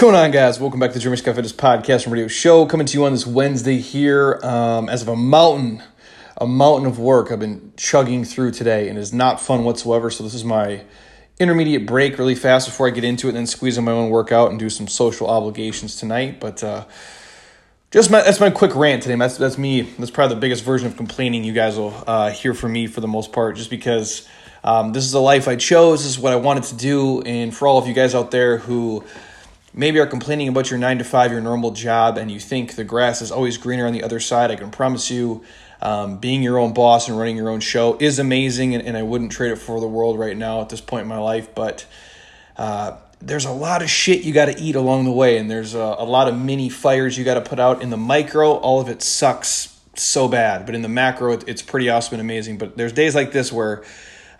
going on, guys? Welcome back to the Dreamers Cafe Fitness Podcast and Radio Show. Coming to you on this Wednesday here, um, as of a mountain, a mountain of work I've been chugging through today, and is not fun whatsoever. So this is my intermediate break, really fast before I get into it, and then squeeze in my own workout and do some social obligations tonight. But uh, just my, that's my quick rant today. That's that's me. That's probably the biggest version of complaining you guys will uh, hear from me for the most part, just because um, this is the life I chose. This is what I wanted to do, and for all of you guys out there who maybe are complaining about your nine to five, your normal job, and you think the grass is always greener on the other side, I can promise you, um, being your own boss and running your own show is amazing, and, and, I wouldn't trade it for the world right now at this point in my life. But uh, there's a lot of shit you got to eat along the way, and there's a, a lot of mini fires you got to put out in the micro. All of it sucks so bad, but in the macro, it, it's pretty awesome and amazing. But there's days like this where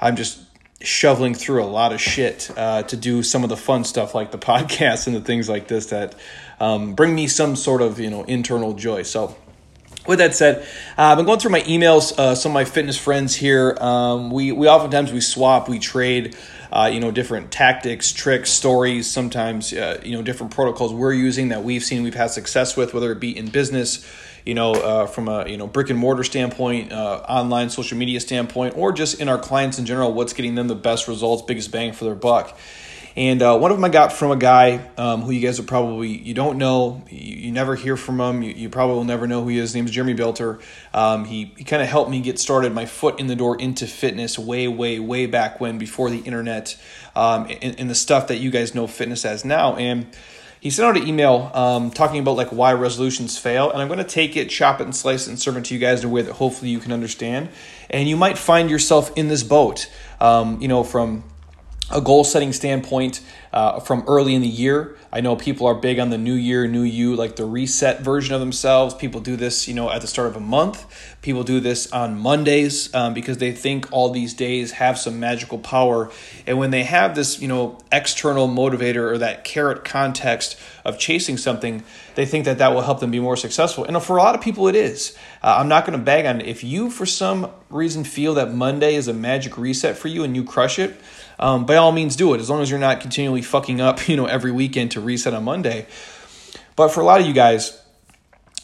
I'm just shoveling through a lot of shit uh, to do some of the fun stuff like the podcast and the things like this that um, bring me some sort of you know internal joy. So. With that said, uh, I've been going through my emails. Uh, some of my fitness friends here, um, we we oftentimes we swap, we trade, uh, you know, different tactics, tricks, stories. Sometimes, uh, you know, different protocols we're using that we've seen we've had success with, whether it be in business, you know, uh, from a you know brick and mortar standpoint, uh, online social media standpoint, or just in our clients in general, what's getting them the best results, biggest bang for their buck. And uh, one of them I got from a guy um, who you guys are probably you don't know, you, you never hear from him, you, you, probably will never know who he is. His name is Jeremy Belter. Um, he he kind of helped me get started, my foot in the door into fitness way way way back when before the internet um, and, and the stuff that you guys know fitness as now and he sent out an email um, talking about like why resolutions fail and i'm going to take it chop it and slice it and serve it to you guys in a way that hopefully you can understand. And you might find yourself in this boat um, you know from a goal setting standpoint uh, from early in the year. I know people are big on the new year, new you, like the reset version of themselves. People do this, you know, at the start of a month. People do this on Mondays um, because they think all these days have some magical power. And when they have this, you know, external motivator or that carrot context of chasing something, they think that that will help them be more successful. And for a lot of people, it is. Uh, I'm not going to bag on it. If you, for some reason, feel that Monday is a magic reset for you and you crush it, um, by all means do it as long as you're not continually fucking up you know every weekend to reset on monday. But for a lot of you guys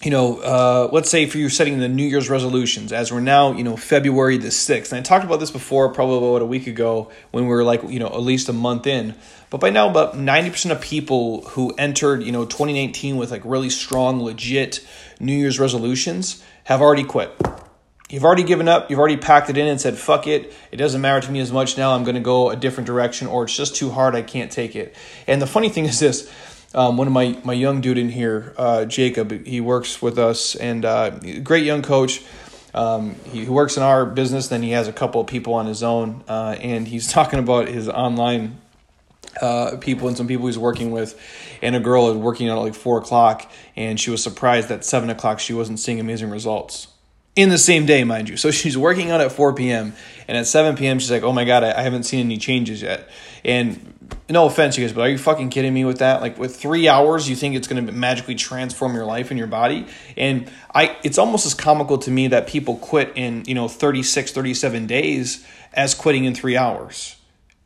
you know uh, let's say for you setting the new year's resolutions as we're now you know february the 6th and i talked about this before probably about a week ago when we were like you know at least a month in. But by now about 90% of people who entered you know 2019 with like really strong legit new year's resolutions have already quit You've already given up, you've already packed it in and said, fuck it, it doesn't matter to me as much now, I'm going to go a different direction, or it's just too hard, I can't take it. And the funny thing is this um, one of my, my young dude in here, uh, Jacob, he works with us, and uh, great young coach. Um, he, he, works in our business, then he has a couple of people on his own, uh, and he's talking about his online uh, people and some people he's working with, and a girl is working out at like four o'clock, and she was surprised that seven o'clock she wasn't seeing amazing results in the same day, mind you. So she's working out at 4 p.m. and at 7 p.m. she's like, "Oh my god, I, haven't seen any changes yet." And no offense, you guys, but are you fucking kidding me with that? Like with three hours, you think it's going to magically transform your life and your body? And I, it's almost as comical to me that people quit in you know 36, 37 days as quitting in three hours.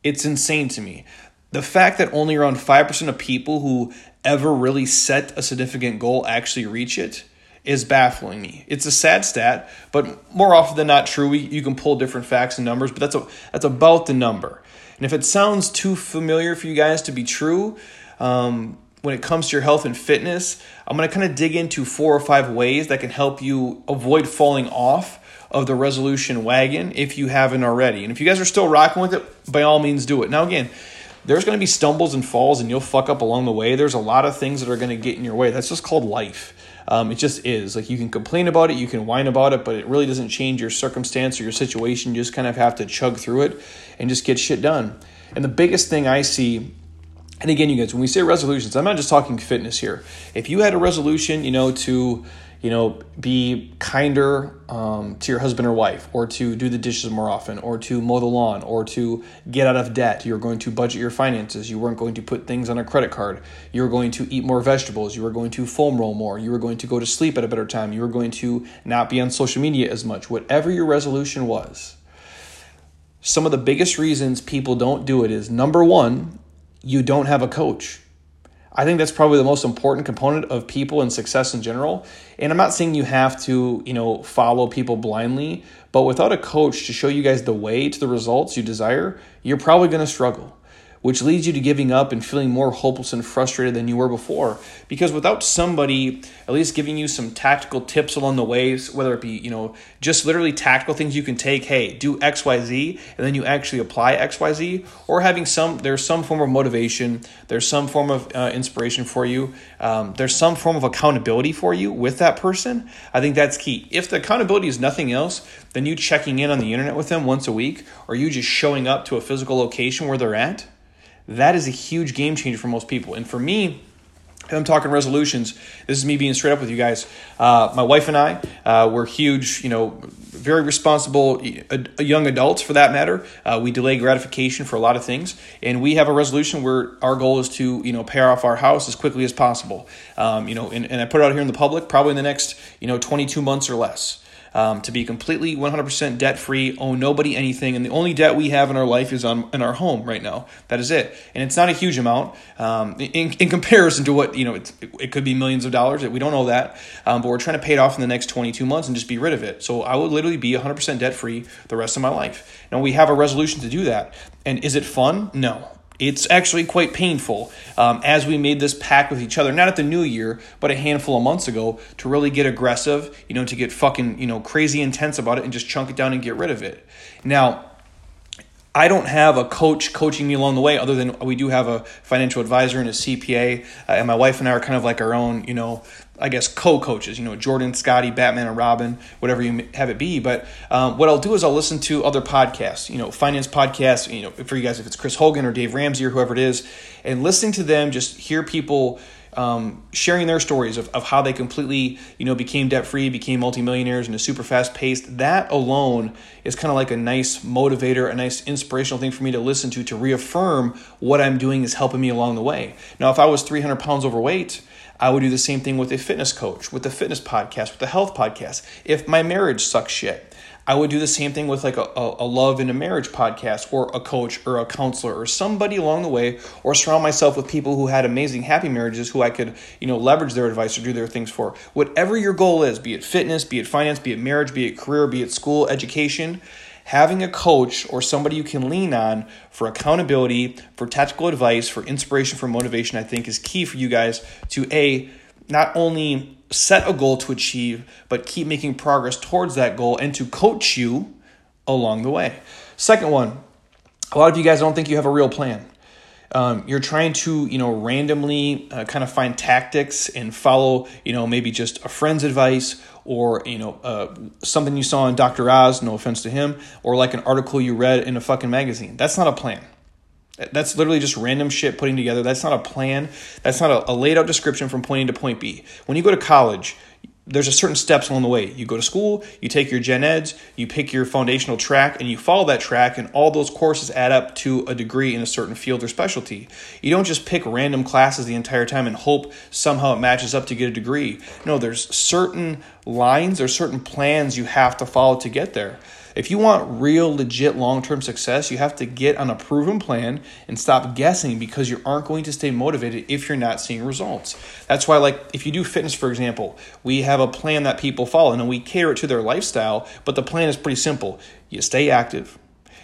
It's insane to me. The fact that only around 5% of people who ever really set a significant goal actually reach it is baffling me. It's a sad stat, but more often than not true. You can pull different facts and numbers, but that's a, that's about the number. And if it sounds too familiar for you guys to be true, um, when it comes to your health and fitness, I'm going to kind of dig into four or five ways that can help you avoid falling off of the resolution wagon if you haven't already. And if you guys are still rocking with it, by all means do it. Now, again, there's going to be stumbles and falls and you'll fuck up along the way. There's a lot of things that are going to get in your way. That's just called life. Um, it just is. Like you can complain about it, you can whine about it, but it really doesn't change your circumstance or your situation. You just kind of have to chug through it and just get shit done. And the biggest thing I see and again, you guys, when we say resolutions, I'm not just talking fitness here. If you had a resolution, you know, to you know, be kinder um, to your husband or wife, or to do the dishes more often, or to mow the lawn, or to get out of debt. You're going to budget your finances. You weren't going to put things on a credit card. You were going to eat more vegetables. You were going to foam roll more. You were going to go to sleep at a better time. You were going to not be on social media as much. Whatever your resolution was, some of the biggest reasons people don't do it is number one, you don't have a coach. I think that's probably the most important component of people and success in general. And I'm not saying you have to, you know, follow people blindly, but without a coach to show you guys the way to the results you desire, you're probably going to struggle which leads you to giving up and feeling more hopeless and frustrated than you were before. Because without somebody at least giving you some tactical tips along the ways, whether it be, you know, just literally tactical things you can take, hey, do XYZ, and then you actually apply XYZ, or having some, there's some form of motivation, there's some form of uh, inspiration for you, um, there's some form of accountability for you with that person, I think that's key. If the accountability is nothing else, then you checking in on the internet with them once a week, or you just showing up to a physical location where they're at, that is a huge game changer for most people. And for me, I'm talking resolutions. This is me being straight up with you guys. Uh, my wife and I, uh, we're huge, you know, very responsible young adults for that matter. Uh, we delay gratification for a lot of things, and we have a resolution where our goal is to, you know, pay off our house as quickly as possible. Um, you know, and, and I put it out here in the public, probably in the next, you know, 22 months or less um, to be completely 100% debt free, owe nobody anything, and the only debt we have in our life is on in our home right now. That is it, and it's not a huge amount um, in, in comparison to what you know. It, it could be millions of dollars. We don't know that, um, but we're trying to pay it off in the next 22 months and just be rid of it. So I would literally be 100% debt free the rest of my life. Now we have a resolution to do that, and is it fun? No, it's actually quite painful um, as we made this pact with each other, not at the new year, but a handful of months ago, to really get aggressive, you know, to get fucking, you know, crazy intense about it and just chunk it down and get rid of it. Now, I don't have a coach coaching me along the way, other than we do have a financial advisor and a CPA, uh, and my wife and I are kind of like our own, you know, I guess co-coaches. You know, Jordan, Scottie, Batman, and Robin, whatever you have it be. But um, what I'll do is I'll listen to other podcasts. You know, finance podcasts. You know, for you guys, if it's Chris Hogan or Dave Ramsey or whoever it is, and listening to them, just hear people um, sharing their stories of, of how they completely you know became debt free became multimillionaires in a super fast pace. that alone is kind of like a nice motivator a nice inspirational thing for me to listen to to reaffirm what i'm doing is helping me along the way now if i was 300 pounds overweight I would do the same thing with a fitness coach, with a fitness podcast, with a health podcast. If my marriage sucks shit, I would do the same thing with like a, a, love in a marriage podcast or a coach or a counselor or somebody along the way or surround myself with people who had amazing happy marriages who I could, you know, leverage their advice or do their things for. Whatever your goal is, be it fitness, be it finance, be it marriage, be it career, be it school, education, having a coach or somebody you can lean on for accountability, for tactical advice, for inspiration, for motivation, I think is key for you guys to A, not only set a goal to achieve, but keep making progress towards that goal and to coach you along the way. Second one, a lot of you guys don't think you have a real plan. Um, you're trying to, you know, randomly uh, kind of find tactics and follow, you know, maybe just a friend's advice or, you know, uh, something you saw in Dr. Oz, no offense to him, or like an article you read in a fucking magazine. That's not a plan. That's literally just random shit putting together. That's not a plan. That's not a, a laid out description from point A to point B. When you go to college, there's a certain steps along the way. You go to school, you take your gen eds, you pick your foundational track, and you follow that track, and all those courses add up to a degree in a certain field or specialty. You don't just pick random classes the entire time and hope somehow it matches up to get a degree. No, there's certain lines or certain plans you have to follow to get there. If you want real, legit long term success, you have to get on a proven plan and stop guessing because you aren't going to stay motivated if you're not seeing results. That's why, like, if you do fitness, for example, we have a plan that people follow and we cater it to their lifestyle, but the plan is pretty simple. You stay active,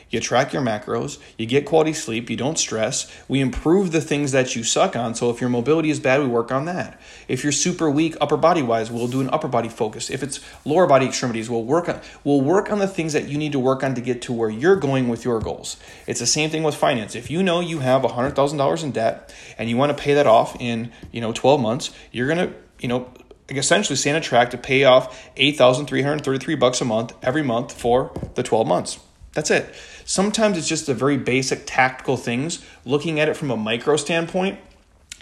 you track your macros, you get quality sleep, you don't stress. We improve the things that you suck on. So if your mobility is bad, we work on that. If you're super weak upper body wise, we'll do an upper body focus. If it's lower body extremities, we'll work on we'll work on the things that you need to work on to get to where you're going with your goals. It's the same thing with finance. If you know you have $100,000 in debt and you want to pay that off in, you know, 12 months, you're going to, you know, essentially stay on a track to pay off 8,333 bucks a month every month for the 12 months. That's it. Sometimes it's just the very basic tactical things, looking at it from a micro standpoint,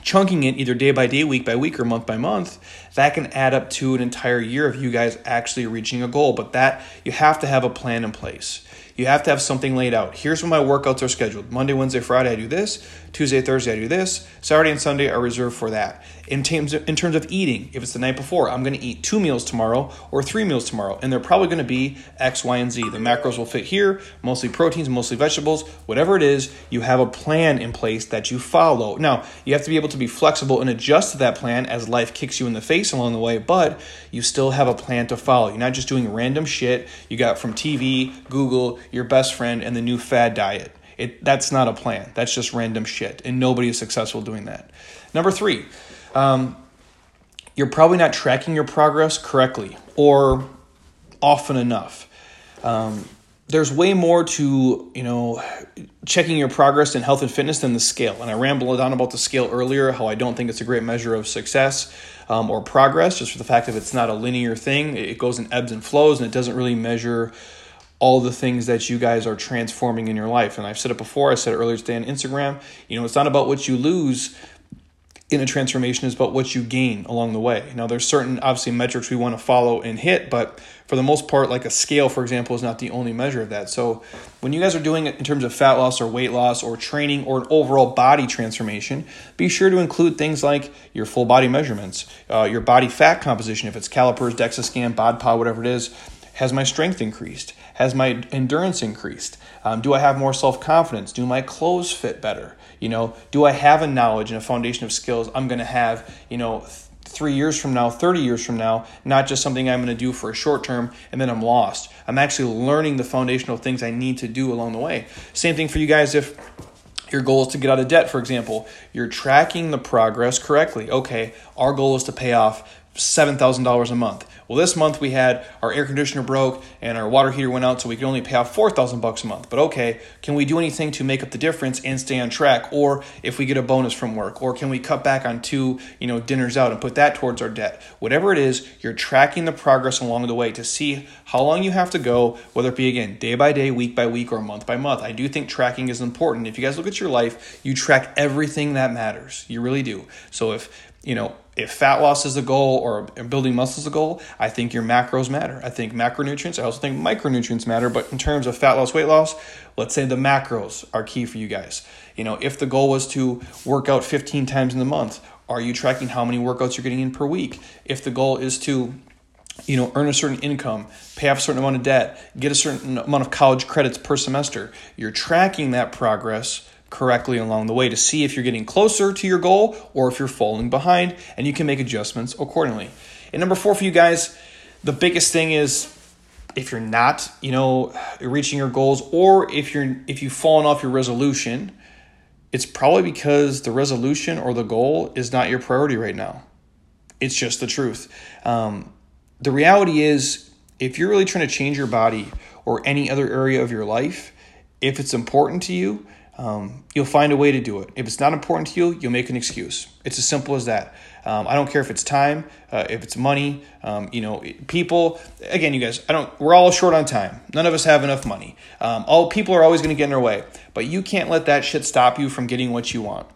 chunking it either day by day, week by week, or month by month, that can add up to an entire year of you guys actually reaching a goal. But that you have to have a plan in place. You have to have something laid out. Here's when my workouts are scheduled Monday, Wednesday, Friday, I do this. Tuesday, Thursday, I do this. Saturday and Sunday are reserved for that. In terms of, in terms of eating, if it's the night before, I'm going to eat two meals tomorrow or three meals tomorrow, and they're probably going to be X, Y, and Z. The macros will fit here, mostly proteins, mostly vegetables, whatever it is. You have a plan in place that you follow. Now, you have to be able to be flexible and adjust to that plan as life kicks you in the face along the way, but you still have a plan to follow. You're not just doing random shit you got from TV, Google, your best friend, and the new fad diet. It, that's not a plan. That's just random shit, and nobody is successful doing that. Number three, um, you're probably not tracking your progress correctly or often enough. Um, there's way more to you know checking your progress in health and fitness than the scale. And I rambled on about the scale earlier, how I don't think it's a great measure of success um, or progress, just for the fact that it's not a linear thing. It goes in ebbs and flows, and it doesn't really measure all the things that you guys are transforming in your life. And I've said it before, I said it earlier today on Instagram. You know, it's not about what you lose in a transformation, is about what you gain along the way. Now, there's certain, obviously, metrics we want to follow and hit, but for the most part, like a scale, for example, is not the only measure of that. So, when you guys are doing it in terms of fat loss or weight loss or training or an overall body transformation, be sure to include things like your full body measurements, uh, your body fat composition, if it's calipers, DEXA scan, BODPOD, whatever it is. Has my strength increased? Has my endurance increased? Um, do I have more self confidence? Do my clothes fit better? You know, do I have a knowledge and a foundation of skills I'm going to have, you know, th- three years from now, 30 years from now, not just something I'm going to do for a short term and then I'm lost. I'm actually learning the foundational things I need to do along the way. Same thing for you guys if your goal is to get out of debt, for example. You're tracking the progress correctly. Okay, our goal is to pay off $7,000 a month. Well, this month we had our air conditioner broke and our water heater went out, so we could only pay off 4000 bucks a month. But okay, can we do anything to make up the difference and stay on track? Or if we get a bonus from work, or can we cut back on two, you know, dinners out and put that towards our debt? Whatever it is, you're tracking the progress along the way to see how long you have to go, whether it be again day by day, week by week, or month by month. I do think tracking is important. If you guys look at your life, you track everything that matters. You really do. So if you know, if fat loss is a goal or building muscle is a goal, I think your macros matter. I think macronutrients, I also think micronutrients matter. But in terms of fat loss, weight loss, let's say the macros are key for you guys. You know, if the goal was to work out 15 times in the month, are you tracking how many workouts you're getting in per week? If the goal is to you know, earn a certain income, pay off a certain amount of debt, get a certain amount of college credits per semester. You're tracking that progress correctly along the way to see if you're getting closer to your goal or if you're falling behind, and you can make adjustments accordingly. And number four for you guys, the biggest thing is if you're not, you know, reaching your goals, or if you're if you've fallen off your resolution, it's probably because the resolution or the goal is not your priority right now. It's just the truth. Um, the reality is, if you're really trying to change your body or any other area of your life, if it's important to you, um, you'll find a way to do it. If it's not important to you, you'll make an excuse. It's as simple as that. Um, I don't care if it's time, uh, if it's money. Um, you know, people. Again, you guys, I don't. We're all short on time. None of us have enough money. Um, all people are always going to get in their way, but you can't let that shit stop you from getting what you want.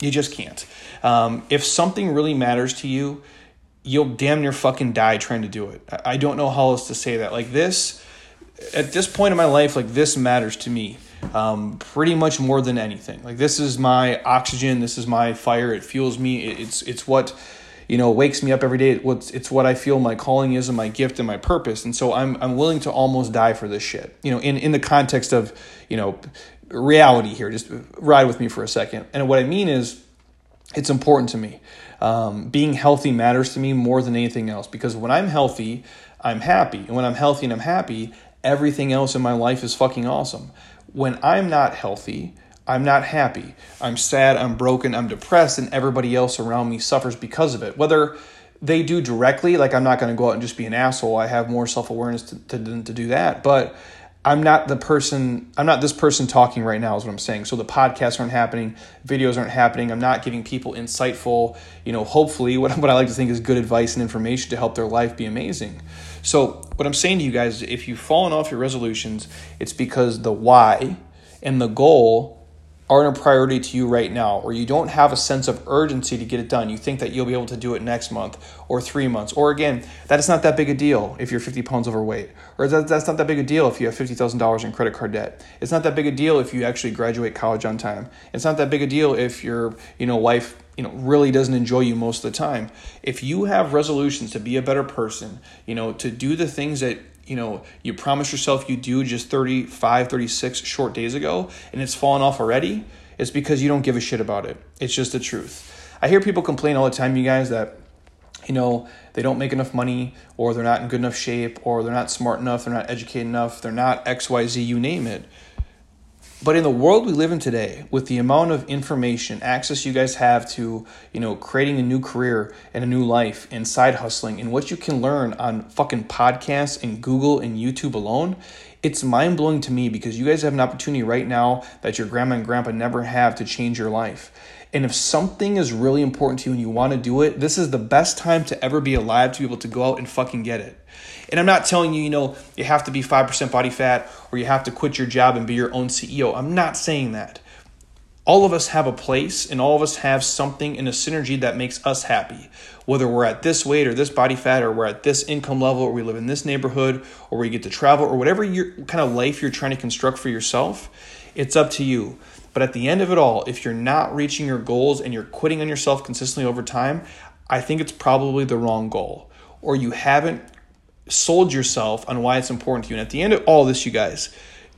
You just can't. Um, if something really matters to you, you'll damn near fucking die trying to do it. I, I don't know how else to say that. Like this, at this point in my life, like this matters to me um, pretty much more than anything. Like this is my oxygen. This is my fire. It fuels me. It's it's what you know wakes me up every day. It's it's what I feel my calling is and my gift and my purpose. And so I'm I'm willing to almost die for this shit. You know, in in the context of you know reality here. Just ride with me for a second. And what I mean is, it's important to me. Um, being healthy matters to me more than anything else because when I'm healthy, I'm happy. And when I'm healthy and I'm happy, everything else in my life is fucking awesome when I'm not healthy, I'm not happy. I'm sad, I'm broken, I'm depressed, and everybody else around me suffers because of it. Whether they do directly, like I'm not going to go out and just be an asshole. I have more self awareness to, to, to do that. But I'm not the person, I'm not this person talking right now, is what I'm saying. So the podcasts aren't happening, videos aren't happening. I'm not giving people insightful, you know, hopefully what, what I like to think is good advice and information to help their life be amazing. So, what I'm saying to you guys is if you've fallen off your resolutions, it's because the why and the goal aren't a priority to you right now, or you don't have a sense of urgency to get it done, you think that you'll be able to do it next month or three months, or again, that is not that big a deal if you're 50 pounds overweight, or that, that's not that big a deal if you have $50,000 in credit card debt. It's not that big a deal if you actually graduate college on time. It's not that big a deal if your you know wife you know really doesn't enjoy you most of the time. If you have resolutions to be a better person, you know to do the things that you know you promised yourself you do just 35 36 short days ago and it's fallen off already it's because you don't give a shit about it. It's just the truth. I hear people complain all the time you guys that you know they don't make enough money or they're not in good enough shape or they're not smart enough they're not educated enough they're not xyz you name it but in the world we live in today, with the amount of information, access you guys have to, you know, creating a new career and a new life and side hustling and what you can learn on fucking podcasts and Google and YouTube alone, it's mind blowing to me because you guys have an opportunity right now that your grandma and grandpa never have to change your life. And if something is really important to you and you want to do it, this is the best time to ever be alive to be able to go out and fucking get it. And I'm not telling you, you know, you have to be 5% body fat or you have to quit your job and be your own CEO. I'm not saying that. All of us have a place and all of us have something in a synergy that makes us happy. Whether we're at this weight or this body fat or we're at this income level or we live in this neighborhood or we get to travel or whatever your kind of life you're trying to construct for yourself, it's up to you. But at the end of it all, if you're not reaching your goals and you're quitting on yourself consistently over time, I think it's probably the wrong goal. Or you haven't sold yourself on why it's important to you. And at the end of all this, you guys,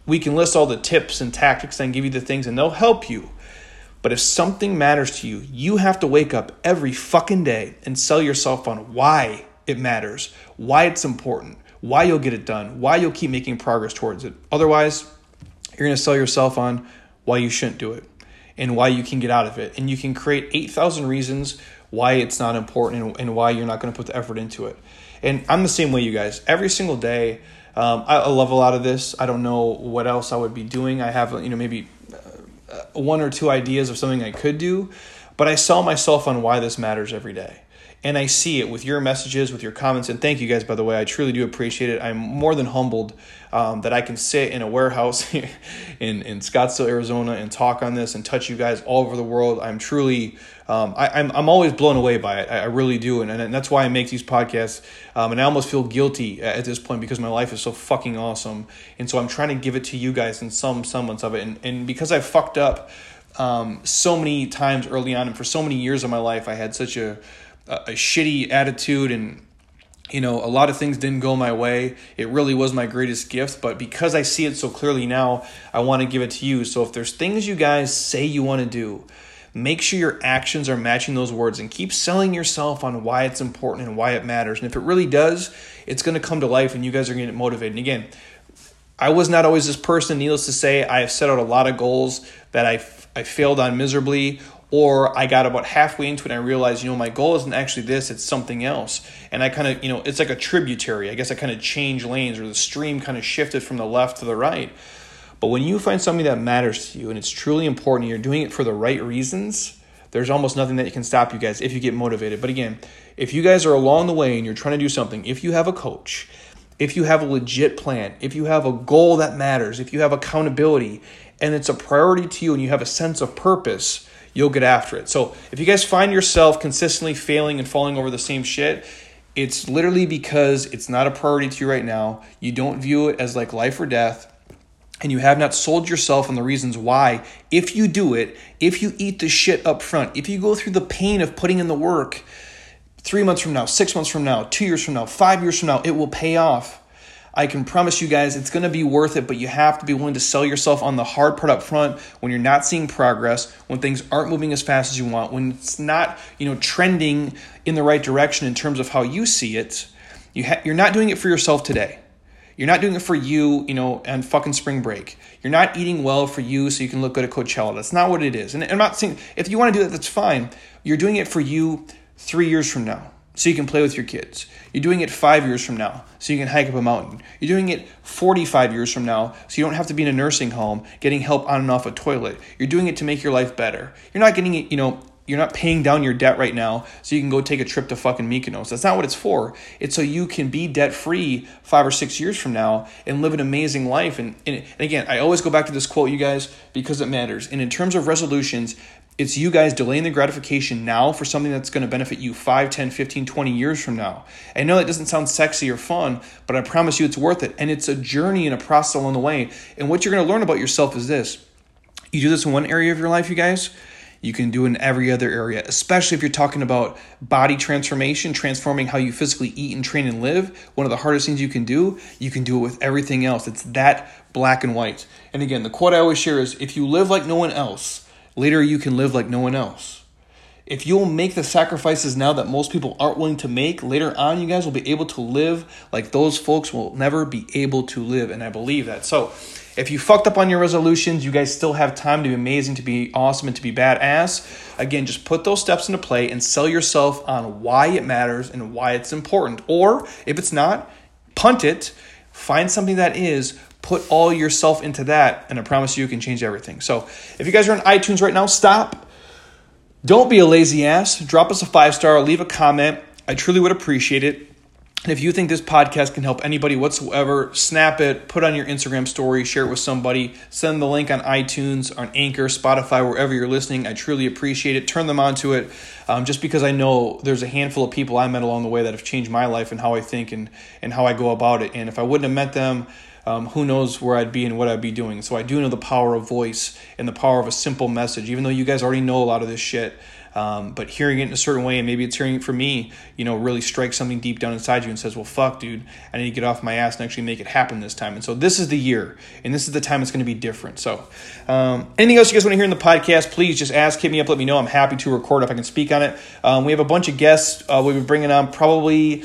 we can list all the tips and tactics and give you the things, and they'll help you. But if something matters to you, you have to wake up every fucking day and sell yourself on why it matters, why it's important, why you'll get it done, why you'll keep making progress towards it. Otherwise, you're going to sell yourself on why you shouldn't do it and why you can get out of it. And you can create 8,000 reasons why it's not important and, why you're not going to put the effort into it. And I'm the same way, you guys. Every single day, um, I, I, love a lot of this. I don't know what else I would be doing. I have, you know, maybe uh, one or two ideas of something I could do, but I sell myself on why this matters every day and I see it with your messages, with your comments. And thank you guys, by the way. I truly do appreciate it. I'm more than humbled um, that I can sit in a warehouse in, in Scottsdale, Arizona, and talk on this and touch you guys all over the world. I'm truly, um, I, am I'm, I'm always blown away by it. I, I really do. And, and that's why I make these podcasts. Um, and I almost feel guilty at this point because my life is so fucking awesome. And so I'm trying to give it to you guys in some semblance of it. And, and because I fucked up um, so many times early on, and for so many years of my life, I had such a a, a shitty attitude and you know, a lot of things didn't go my way. It really was my greatest gift, but because I see it so clearly now, I want to give it to you. So if there's things you guys say you want to do, make sure your actions are matching those words and keep selling yourself on why it's important and why it matters. And if it really does, it's going to come to life and you guys are going to get motivated. And again, I was not always this person. Needless to say, I have set out a lot of goals that I, I failed on miserably or I got about halfway into it and I realized, you know, my goal isn't actually this, it's something else. And I kind of, you know, it's like a tributary. I guess I kind of changed lanes or the stream kind of shifted from the left to the right. But when you find something that matters to you and it's truly important, and you're doing it for the right reasons, there's almost nothing that can stop you guys if you get motivated. But again, if you guys are along the way and you're trying to do something, if you have a coach, if you have a legit plan, if you have a goal that matters, if you have accountability, and it's a priority to you and you have a sense of purpose, you'll get after it. So if you guys find yourself consistently failing and falling over the same shit, it's literally because it's not a priority to you right now. You don't view it as like life or death. And you have not sold yourself on the reasons why, if you do it, if you eat the shit up front, if you go through the pain of putting in the work, three months from now, six months from now, two years from now, five years from now, it will pay off. I can promise you guys it's going to be worth it, but you have to be willing to sell yourself on the hard part up front when you're not seeing progress, when things aren't moving as fast as you want, when it's not, you know, trending in the right direction in terms of how you see it. You ha- you're not doing it for yourself today. You're not doing it for you, you know, and fucking spring break. You're not eating well for you so you can look good at Coachella. That's not what it is. And I'm not saying if you want to do that, that's fine. You're doing it for you three years from now so you can play with your kids. You're doing it five years from now, so you can hike up a mountain. You're doing it 45 years from now, so you don't have to be in a nursing home getting help on and off a toilet. You're doing it to make your life better. You're not getting it, you know, you're not paying down your debt right now so you can go take a trip to fucking Mykonos. That's not what it's for. It's so you can be debt free five or six years from now and live an amazing life. And, and, again, I always go back to this quote, you guys, because it matters. And in terms of resolutions, it's you guys delaying the gratification now for something that's going to benefit you 5, 10, 15, 20 years from now. I know that doesn't sound sexy or fun, but I promise you it's worth it. And it's a journey and a process along the way. And what you're going to learn about yourself is this you do this in one area of your life, you guys, you can do in every other area, especially if you're talking about body transformation, transforming how you physically eat and train and live. One of the hardest things you can do, you can do it with everything else. It's that black and white. And again, the quote I always share is if you live like no one else, later you can live like no one else. If you'll make the sacrifices now that most people aren't willing to make, later on you guys will be able to live like those folks will never be able to live. And I believe that. So, if you fucked up on your resolutions, you guys still have time to be amazing, to be awesome, and to be badass. Again, just put those steps into play and sell yourself on why it matters and why it's important. Or if it's not, punt it, find something that is, put all yourself into that, and I promise you, you can change everything. So if you guys are on iTunes right now, stop. Don't be a lazy ass. Drop us a five star, leave a comment. I truly would appreciate it. And if you think this podcast can help anybody whatsoever, snap it, put on your Instagram story, share it with somebody, send the link on iTunes, on Anchor, Spotify, wherever you're listening. I truly appreciate it. Turn them on to it um, just because I know there's a handful of people I met along the way that have changed my life and how I think and, and how I go about it. And if I wouldn't have met them, um, who knows where I'd be and what I'd be doing. So I do know the power of voice and the power of a simple message, even though you guys already know a lot of this shit. Um, but hearing it in a certain way, and maybe it's hearing it from me, you know, really strikes something deep down inside you and says, well, fuck, dude, I need to get off my ass and actually make it happen this time. And so this is the year, and this is the time it's going to be different. So, um, anything else you guys want to hear in the podcast, please just ask, hit me up, let me know. I'm happy to record if I can speak on it. Um, we have a bunch of guests uh, we'll be bringing on probably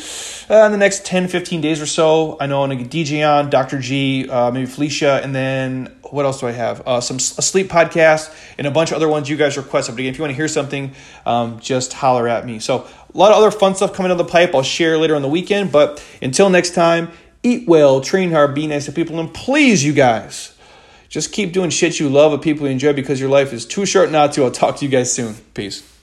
uh, in the next 10, 15 days or so. I know I'm going to get DJ on, Dr. G, uh, maybe Felicia, and then what else do I have? Uh, some a sleep podcast and a bunch of other ones you guys request. But again, if you want to hear something, um, just holler at me. So a lot of other fun stuff coming down the pipe. I'll share later on the weekend. But until next time, eat well, train hard, be nice to people, and please, you guys, just keep doing shit you love with people you enjoy because your life is too short not to. I'll talk to you guys soon. Peace.